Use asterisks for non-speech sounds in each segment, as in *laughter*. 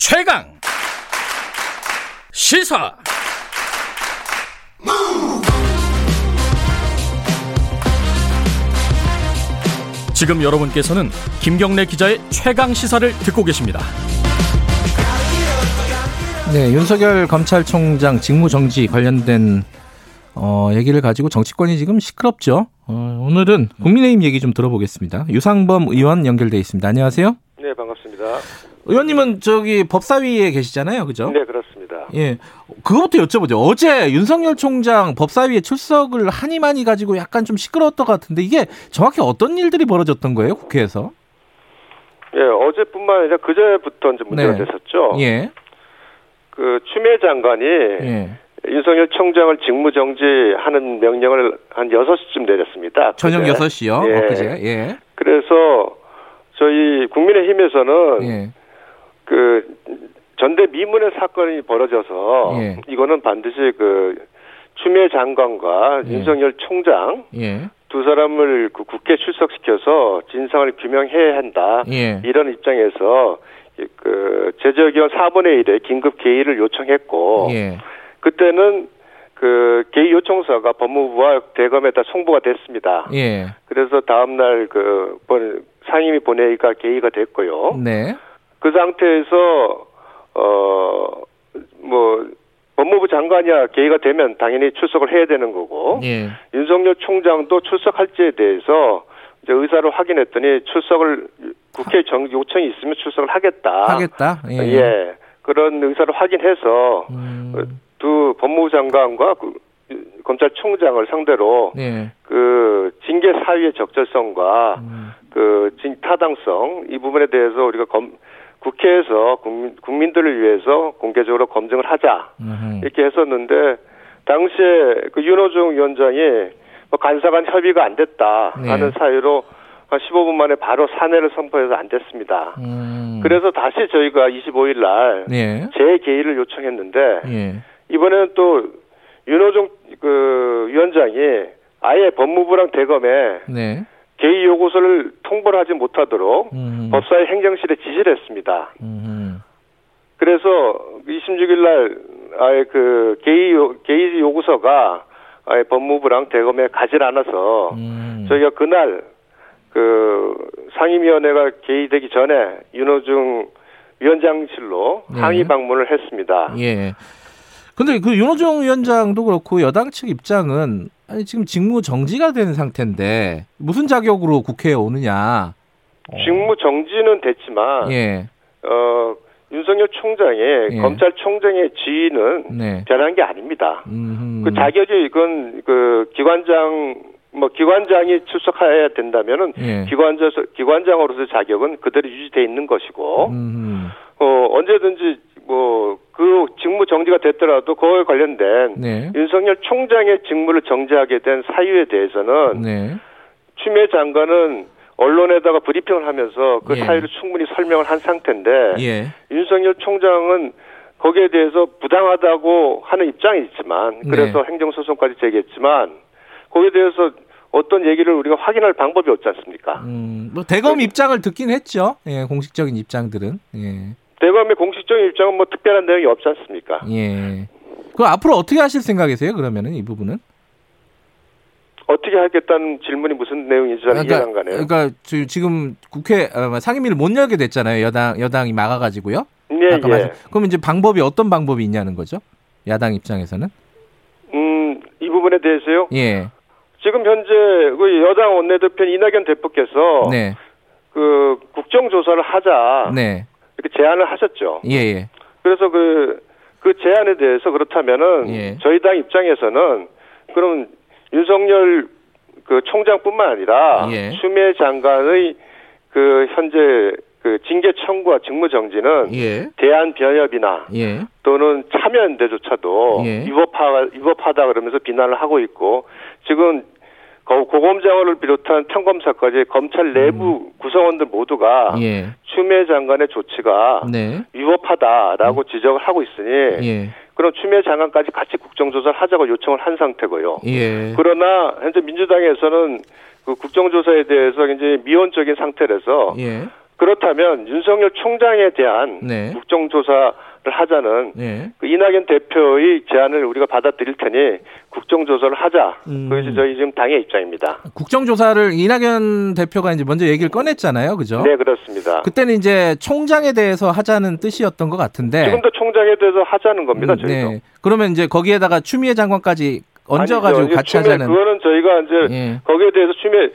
최강 시사 지금 여러분께서는 김경래 기자의 최강 시사를 듣고 계십니다. 네, 윤석열 검찰총장 직무정지 관련된 어, 얘기를 가지고 정치권이 지금 시끄럽죠. 어, 오늘은 국민의힘 얘기 좀 들어보겠습니다. 유상범 의원 연결돼 있습니다. 안녕하세요. 네, 반갑습니다. 의원님은 저기 법사위에 계시잖아요, 그죠? 네, 그렇습니다. 예, 그것부터 여쭤보죠. 어제 윤석열 총장 법사위에 출석을 하니 많이 가지고 약간 좀 시끄러웠던 것 같은데 이게 정확히 어떤 일들이 벌어졌던 거예요, 국회에서? 예, 어제뿐만 아니라 그제부터 이제 문제가 네. 됐었죠. 예, 그 추미애 장관이 예. 윤석열 총장을 직무정지하는 명령을 한 6시쯤 내렸습니다. 저녁 그제. 6시요. 예. 엊그제. 예. 그래서 저희 국민의힘에서는 예. 그 전대 미문의 사건이 벌어져서 예. 이거는 반드시 그 추미애 장관과 예. 윤석열 총장 예. 두 사람을 그 국회 출석시켜서 진상을 규명해야 한다. 예. 이런 입장에서 이- 그 제적의원 4분의 1의 긴급 개의를 요청했고 예. 그때는 그 개의 요청서가 법무부와 대검에다 송부가 됐습니다. 예. 그래서 다음 날그 상임위 본회의가 개의가 됐고요. 네. 그 상태에서 어뭐 법무부 장관이야 개의가 되면 당연히 출석을 해야 되는 거고 예. 윤석열 총장도 출석할지에 대해서 이제 의사를 확인했더니 출석을 국회 정 요청이 있으면 출석을 하겠다. 하겠다. 예. 예. 그런 의사를 확인해서 음. 두 법무부 장관과 그 검찰총장을 상대로 예. 그 징계 사유의 적절성과 음. 그 진- 타당성 이 부분에 대해서 우리가 검, 국회에서 국민, 국민들을 위해서 공개적으로 검증을 하자 음흠. 이렇게 했었는데 당시에 그 윤호중 위원장이 뭐 간사 간 협의가 안 됐다 네. 하는 사유로 한 15분 만에 바로 사내를 선포해서 안 됐습니다. 음. 그래서 다시 저희가 25일 날 네. 재개의를 요청했는데 예. 이번에는 또 윤호중 그 위원장이 아예 법무부랑 대검에 네. 개의 요구서를 통보를 하지 못하도록 음. 법사위 행정실에 지시를 했습니다. 음. 그래서 26일 날 아예 그 개의 요, 개의 요구서가 아예 법무부랑 대검에 가질 않아서 음. 저희가 그날 그 상임위원회가 개의되기 전에 윤호중 위원장실로 네. 항의 방문을 했습니다. 예. 근데 그 윤호중 위원장도 그렇고 여당 측 입장은 아니 지금 직무 정지가 된 상태인데 무슨 자격으로 국회에 오느냐. 어. 직무 정지는 됐지만 예. 어 윤석열 총장의 예. 검찰총장의 지위는 네. 변한 게 아닙니다. 음. 그 자격이 이건 그 기관장 뭐 기관장이 출석해야 된다면은 예. 기관자 기관장으로서 자격은 그대로 유지돼 있는 것이고 음. 어 언제든지 뭐 그 직무 정지가 됐더라도 그거에 관련된 네. 윤석열 총장의 직무를 정지하게 된 사유에 대해서는 네. 추미애 장관은 언론에다가 브리핑을 하면서 그 예. 사유를 충분히 설명을 한 상태인데 예. 윤석열 총장은 거기에 대해서 부당하다고 하는 입장이 있지만 그래서 네. 행정소송까지 제기했지만 거기에 대해서 어떤 얘기를 우리가 확인할 방법이 없지 않습니까? 음. 뭐 대검 입장을 듣긴 했죠. 예. 공식적인 입장들은. 예. 대검의 공식적인 입장은 뭐 특별한 내용이 없지 않습니까? 예. 그 앞으로 어떻게 하실 생각이세요? 그러면은 이 부분은? 어떻게 하겠다는 질문이 무슨 내용인지 잘 이해가 안 가네요. 그러니까 지- 지금 국회 어, 상임위를 못 열게 됐잖아요. 여당 여당이 막아가지고요. 예, 아까 예. 말씀. 그럼 이제 방법이 어떤 방법이 있냐는 거죠? 야당 입장에서는? 음, 이 부분에 대해서요. 예. 지금 현재 그 여당 원내대표 이낙연 대표께서 네. 그 국정조사를 하자 네. 이렇게 제안을 하셨죠. 예, 예. 그래서 그, 그 제안에 대해서 그렇다면은 예. 저희 당 입장에서는 그럼 윤석열 그 총장뿐만 아니라 예. 추미애 장관의 그 현재 그 징계 청구와 직무 정지는 예. 대한 변협이나 예. 또는 참여연대조차도 예. 위법하 위법하다 그러면서 비난을 하고 있고 지금 고- 고검장을 비롯한 평검사까지 검찰 내부 구성원들 모두가 음. 예. 추미애 장관의 조치가 네. 위법하다라고 지적을 하고 있으니 예. 그럼 추미애 장관까지 같이 국정조사를 하자고 요청을 한 상태고요. 예. 그러나 현재 민주당에서는 그 국정조사에 대해서 굉장히 미온적인 상태라서 예. 그렇다면 윤석열 총장에 대한 네. 국정조사를 하자는 네. 그 이낙연 대표의 제안을 우리가 받아들일 테니 국정조사를 하자. 음. 그것이 저희 지금 당의 입장입니다. 국정조사를 이낙연 대표가 이제 먼저 얘기를 꺼냈잖아요. 그죠? 네, 그렇습니다. 그때는 이제 총장에 대해서 하자는 뜻이었던 것 같은데. 지금도 총장에 대해서 하자는 겁니다. 음, 저희도. 네. 그러면 이제 거기에다가 추미애 장관까지 얹어가지고 아니죠. 같이 추미애, 하자는. 그거는 저희가 이제 예. 거기에 대해서 추미애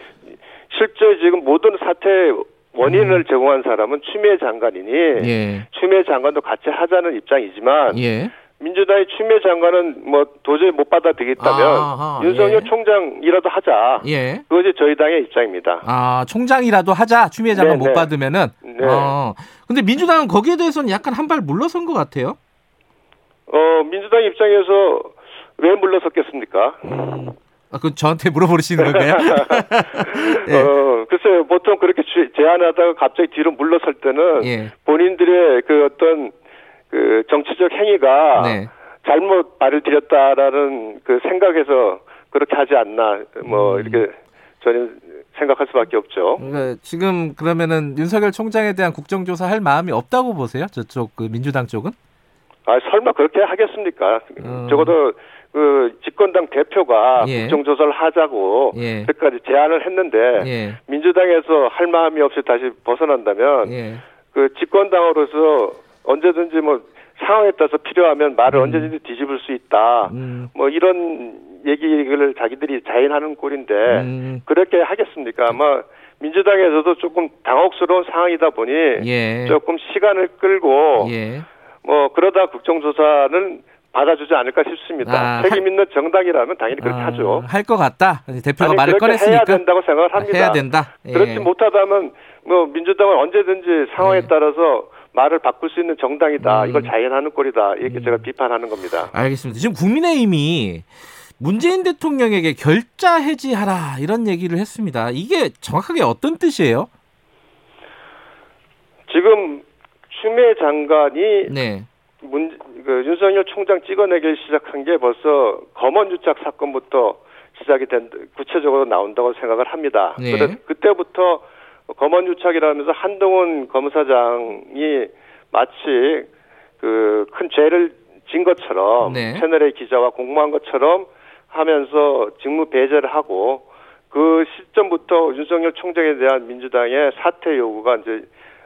실제 지금 모든 사태 원인을 제공한 사람은 추미애 장관이니 음. 예. 추미애 장관도 같이 하자는 입장이지만 예. 민주당이 추미애 장관은 뭐 도저히 못 받아들이겠다면 아하, 윤석열 예. 총장이라도 하자. 예. 그것이 저희 당의 입장입니다. 아, 총장이라도 하자. 추미애 장관 네, 못 네. 받으면은. 네. 어. 근데 민주당은 거기에 대해서는 약간 한 발 물러선 것 같아요. 어 민주당 입장에서 왜 물러섰겠습니까? 아, 그 저한테 물어보시는 건가요? *laughs* 예. 어 글쎄요 보통 그렇게 주- 제안하다가 갑자기 뒤로 물러설 때는 예. 본인들의 그 어떤 그 정치적 행위가 네. 잘못 발을 들였다라는 그 생각에서 그렇게 하지 않나 뭐 음. 이렇게 저는 생각할 수밖에 없죠. 그러니까 지금 그러면은 윤석열 총장에 대한 국정조사 할 마음이 없다고 보세요? 저쪽 그 민주당 쪽은? 아 설마 그렇게 하겠습니까? 음. 적어도 그 집권당 대표가 예. 국정조사를 하자고 예. 그까지 제안을 했는데 예. 민주당에서 할 마음이 없이 다시 벗어난다면 예. 그 집권당으로서 언제든지 뭐 상황에 따라서 필요하면 말을 음. 언제든지 뒤집을 수 있다. 음. 뭐 이런 얘기를 자기들이 자인하는 꼴인데 음. 그렇게 하겠습니까? 아마 민주당에서도 조금 당혹스러운 상황이다 보니 예. 조금 시간을 끌고 예. 뭐 그러다 국정조사는 받아주지 않을까 싶습니다. 아, 책임 있는 정당이라면 당연히 그렇게 아, 하죠. 할 것 같다. 대표가 아니, 말을 꺼냈으니까 해야 된다고 생각을 합니다. 해야 된다. 예. 그렇지 못하다면 뭐 민주당은 언제든지 상황에 예. 따라서 말을 바꿀 수 있는 정당이다. 음. 이걸 자연하는 꼴이다. 이렇게 제가 비판하는 겁니다. 알겠습니다. 지금 국민의힘이 문재인 대통령에게 결자 해지하라 이런 얘기를 했습니다. 이게 정확하게 어떤 뜻이에요? 지금 추미애 장관이 네. 문, 그 윤석열 총장 찍어내기 시작한 게 벌써 검언 유착 사건부터 시작이 된 구체적으로 나온다고 생각을 합니다. 네. 그래서 그때부터 검언 유착이라면서 한동훈 검사장이 마치 그 큰 죄를 진 것처럼 네. 채널의 기자와 공모한 것처럼 하면서 직무 배제를 하고 그 시점부터 윤석열 총장에 대한 민주당의 사퇴 요구가 이제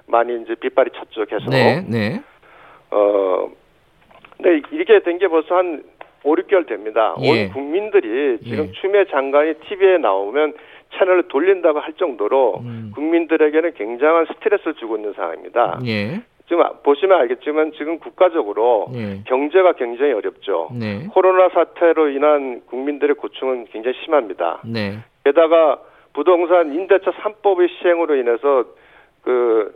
많이 이제 빗발이 쳤죠 계속. 네. 네. 어, 근데 이렇게 된 게 벌써 한 5, 6개월 됩니다. 예. 온 국민들이 지금 예. 추미애 장관이 TV에 나오면 채널을 돌린다고 할 정도로 음. 국민들에게는 굉장한 스트레스를 주고 있는 상황입니다. 예. 지금 보시면 알겠지만 지금 국가적으로 예. 경제가 굉장히 어렵죠. 네. 코로나 사태로 인한 국민들의 고충은 굉장히 심합니다. 네. 게다가 부동산 임대차 3법의 시행으로 인해서 그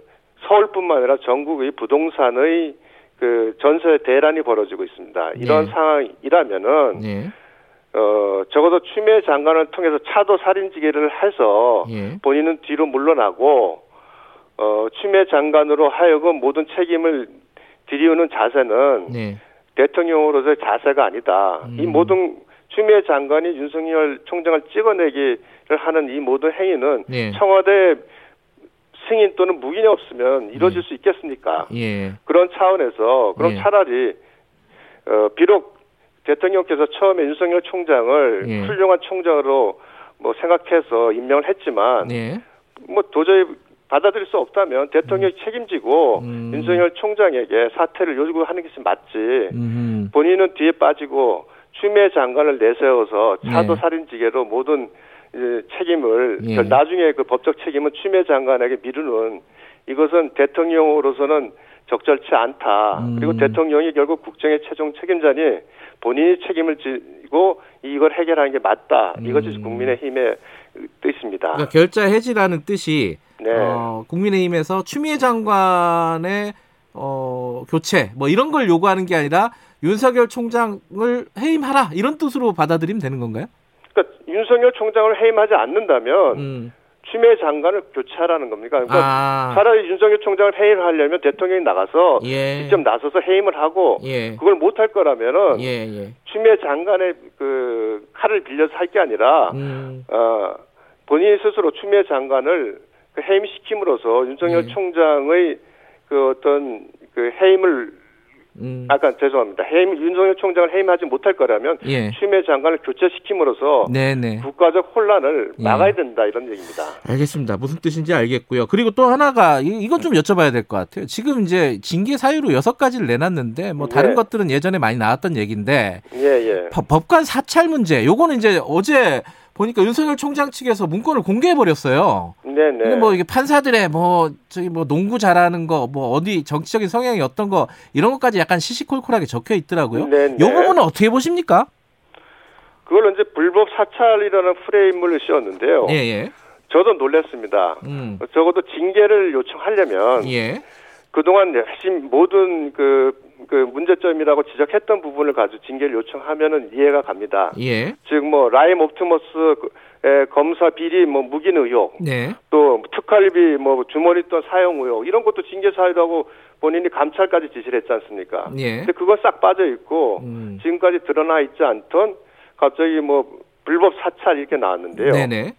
서울뿐만 아니라 전국의 부동산의 그 전세 대란이 벌어지고 있습니다. 이런 네. 상황이라면은 네. 어 적어도 추미애 장관을 통해서 차도 살인지기를 해서 예. 본인은 뒤로 물러나고 어 추미애 장관으로 하여금 모든 책임을 들이우는 자세는 네. 대통령으로서의 자세가 아니다. 음. 이 모든 추미애 장관이 윤석열 총장을 찍어내기를 하는 이 모든 행위는 네. 청와대 승인 또는 묵인이 없으면 이루어질 수 있겠습니까? 예. 그런 차원에서 그럼 예. 차라리 어, 비록 대통령께서 처음에 윤석열 총장을 예. 훌륭한 총장으로 뭐 생각해서 임명을 했지만 네. 뭐 도저히 받아들일 수 없다면 대통령이 책임지고 음. 윤석열 총장에게 사퇴를 요구하는 것이 맞지. 음. 본인은 뒤에 빠지고 추미애 장관을 내세워서 차도 네. 살인지게로 모든 이제 책임을 예. 그 나중에 그 법적 책임은 추미애 장관에게 미루는 이것은 대통령으로서는 적절치 않다. 음. 그리고 대통령이 결국 국정의 최종 책임자니 본인이 책임을 지고 이걸 해결하는 게 맞다. 이것이 음. 국민의힘의 뜻입니다. 그러니까 결자 해지라는 뜻이 네. 어, 국민의힘에서 추미애 장관의 어, 교체 뭐 이런 걸 요구하는 게 아니라 윤석열 총장을 해임하라 이런 뜻으로 받아들이면 되는 건가요? 그러니까 윤석열 총장을 해임하지 않는다면 음. 추미애 장관을 교체하라는 겁니까? 그러니까 아, 차라리 윤석열 총장을 해임하려면 대통령이 나가서 예. 직접 나서서 해임을 하고 예. 그걸 못할 거라면은 예, 예. 추미애 장관의 그 칼을 빌려서 할 게 아니라 음. 어 본인 스스로 추미애 장관을 그 해임시킴으로써 윤석열 예. 총장의 그 어떤 그 해임을 음. 아까 죄송합니다. 해임 윤석열 총장을 해임하지 못할 거라면 예. 추미애 장관을 교체시킴으로써 네네. 국가적 혼란을 예. 막아야 된다 이런 얘기입니다. 알겠습니다. 무슨 뜻인지 알겠고요. 그리고 또 하나가 이- 이건 좀 여쭤봐야 될 것 같아요. 지금 이제 징계 사유로 여섯 가지를 내놨는데 뭐 다른 네. 것들은 예전에 많이 나왔던 얘기인데 예, 예. 법- 법관 사찰 문제 요거는 이제 어제 보니까 윤석열 총장 측에서 문건을 공개해 버렸어요. 네, 네. 근데 뭐 이게 판사들의 뭐 저기 뭐 농구 잘하는 거 뭐 어디 정치적인 성향이 어떤 거 이런 것까지 약간 시시콜콜하게 적혀 있더라고요. 네, 네. 요 부분은 어떻게 보십니까? 그걸 이제 불법 사찰이라는 프레임을 씌웠는데요. 예, 예. 저도 놀랐습니다. 음. 적어도 징계를 요청하려면 예. 그동안 핵심 모든 그, 그 문제점이라고 지적했던 부분을 가지고 징계를 요청하면은 이해가 갑니다. 예. 즉 뭐 라임 옵티머스 그, 에, 검사 비리 뭐 묵인 의혹 네. 또 특활비 뭐 주머니 돈 사용 의혹 이런 것도 징계 사유라고 본인이 감찰까지 지시를 했지 않습니까? 예. 근데 그건 싹 빠져 있고 음. 지금까지 드러나 있지 않던 갑자기 뭐 불법 사찰 이렇게 나왔는데요. 네네.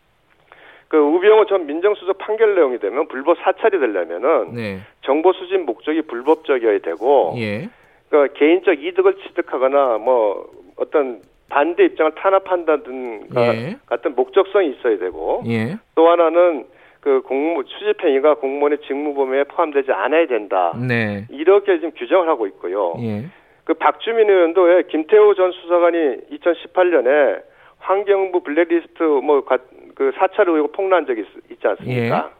그 우병우 전 민정수석 판결 내용이 되면 불법 사찰이 되려면은 네. 정보 수집 목적이 불법적이어야 되고 예. 그 개인적 이득을 취득하거나 뭐 어떤 반대 입장을 탄압한다든가 예. 같은 목적성이 있어야 되고 예. 또 하나는 그 공무 수집 행위가 공무원의 직무 범위에 포함되지 않아야 된다. 네. 이렇게 지금 규정을 하고 있고요. 예. 그 박주민 의원도 왜 김태호 전 수사관이 2018년에 환경부 블랙리스트 뭐그 사찰 의혹 폭로한 적이 있, 있지 않습니까?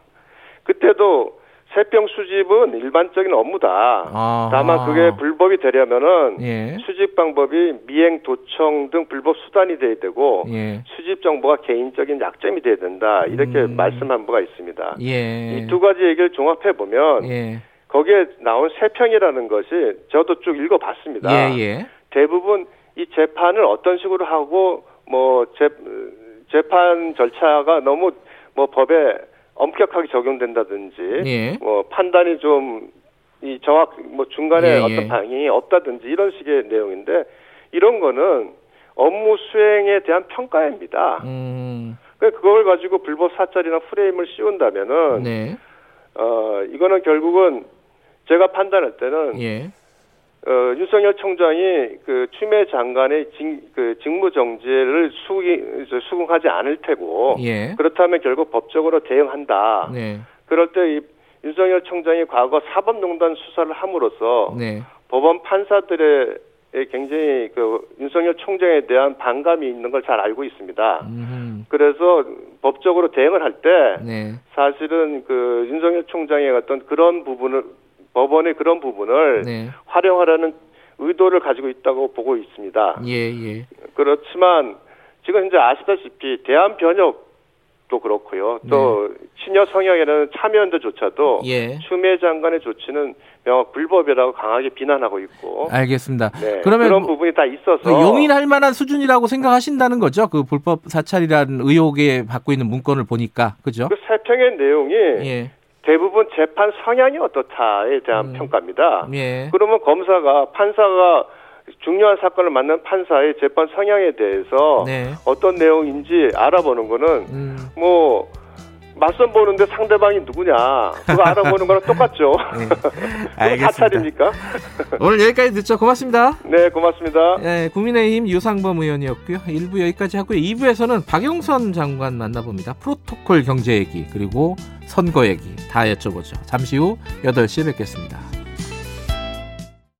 그때도 세평 수집은 일반적인 업무다. 아하. 다만 그게 불법이 되려면은 예. 수집 방법이 미행, 도청 등 불법 수단이 돼야 되고 예. 수집 정보가 개인적인 약점이 돼야 된다. 이렇게 음. 말씀한 바가 있습니다. 예. 이두 가지 얘기를 종합해 보면 예. 거기에 나온 세평이라는 것이 저도 쭉 읽어봤습니다. 예, 예. 대부분 이 재판을 어떤 식으로 하고 뭐 재, 재판 절차가 너무 뭐 법에 엄격하게 적용된다든지 예. 뭐 판단이 좀 이 정확 뭐 중간에 예, 예. 어떤 방향이 없다든지 이런 식의 내용인데 이런 거는 업무 수행에 대한 평가입니다. 음. 그러니까 그걸 가지고 불법 사찰이나 프레임을 씌운다면은 네. 어 이거는 결국은 제가 판단할 때는 예. 어, 윤석열 총장이 그 추미애 장관의 직, 그 직무 정지를 수기, 저, 수긍하지 않을 테고 예. 그렇다면 결국 법적으로 대응한다. 네. 그럴 때 이 윤석열 총장이 과거 사법농단 수사를 함으로써 네. 법원 판사들의 굉장히 그 윤석열 총장에 대한 반감이 있는 걸 잘 알고 있습니다. 음. 그래서 법적으로 대응을 할때 네. 사실은 그 윤석열 총장의 어떤 그런 부분을 법원의 그런 부분을 네. 활용하라는 의도를 가지고 있다고 보고 있습니다. 예, 예. 그렇지만 지금 이제 아시다시피 대한 변협도 그렇고요. 또 친여 성향에는 참여연대조차도 예. 추미애 장관의 조치는 명확 불법이라고 강하게 비난하고 있고 알겠습니다. 네, 그러면 그런 뭐- 부분이 다 있어서 그 용인할 만한 수준이라고 생각하신다는 거죠? 그 불법 사찰이라는 의혹에 받고 있는 문건을 보니까 그죠? 그 세평의 내용이 예, 대부분 재판 성향이 어떻다에 대한 음. 평가입니다. 예, 그러면 검사가 판사가 중요한 사건을 맡는 판사의 재판 성향에 대해서 네, 어떤 내용인지 알아보는 거는 음, 뭐 맞선 보는데 상대방이 누구냐 그거 *laughs* 알아보는 거랑 똑같죠. 네. 알겠습니다. 사찰입니까? 오늘 여기까지 듣죠. 고맙습니다. 네, 고맙습니다. 예, 국민의힘 유상범 의원이었고요. 1부 여기까지 하고요. 2부에서는 박영선 장관 만나봅니다. 프로토콜 경제 얘기 그리고 선거 얘기 다 여쭤보죠. 잠시 후 8시에 뵙겠습니다.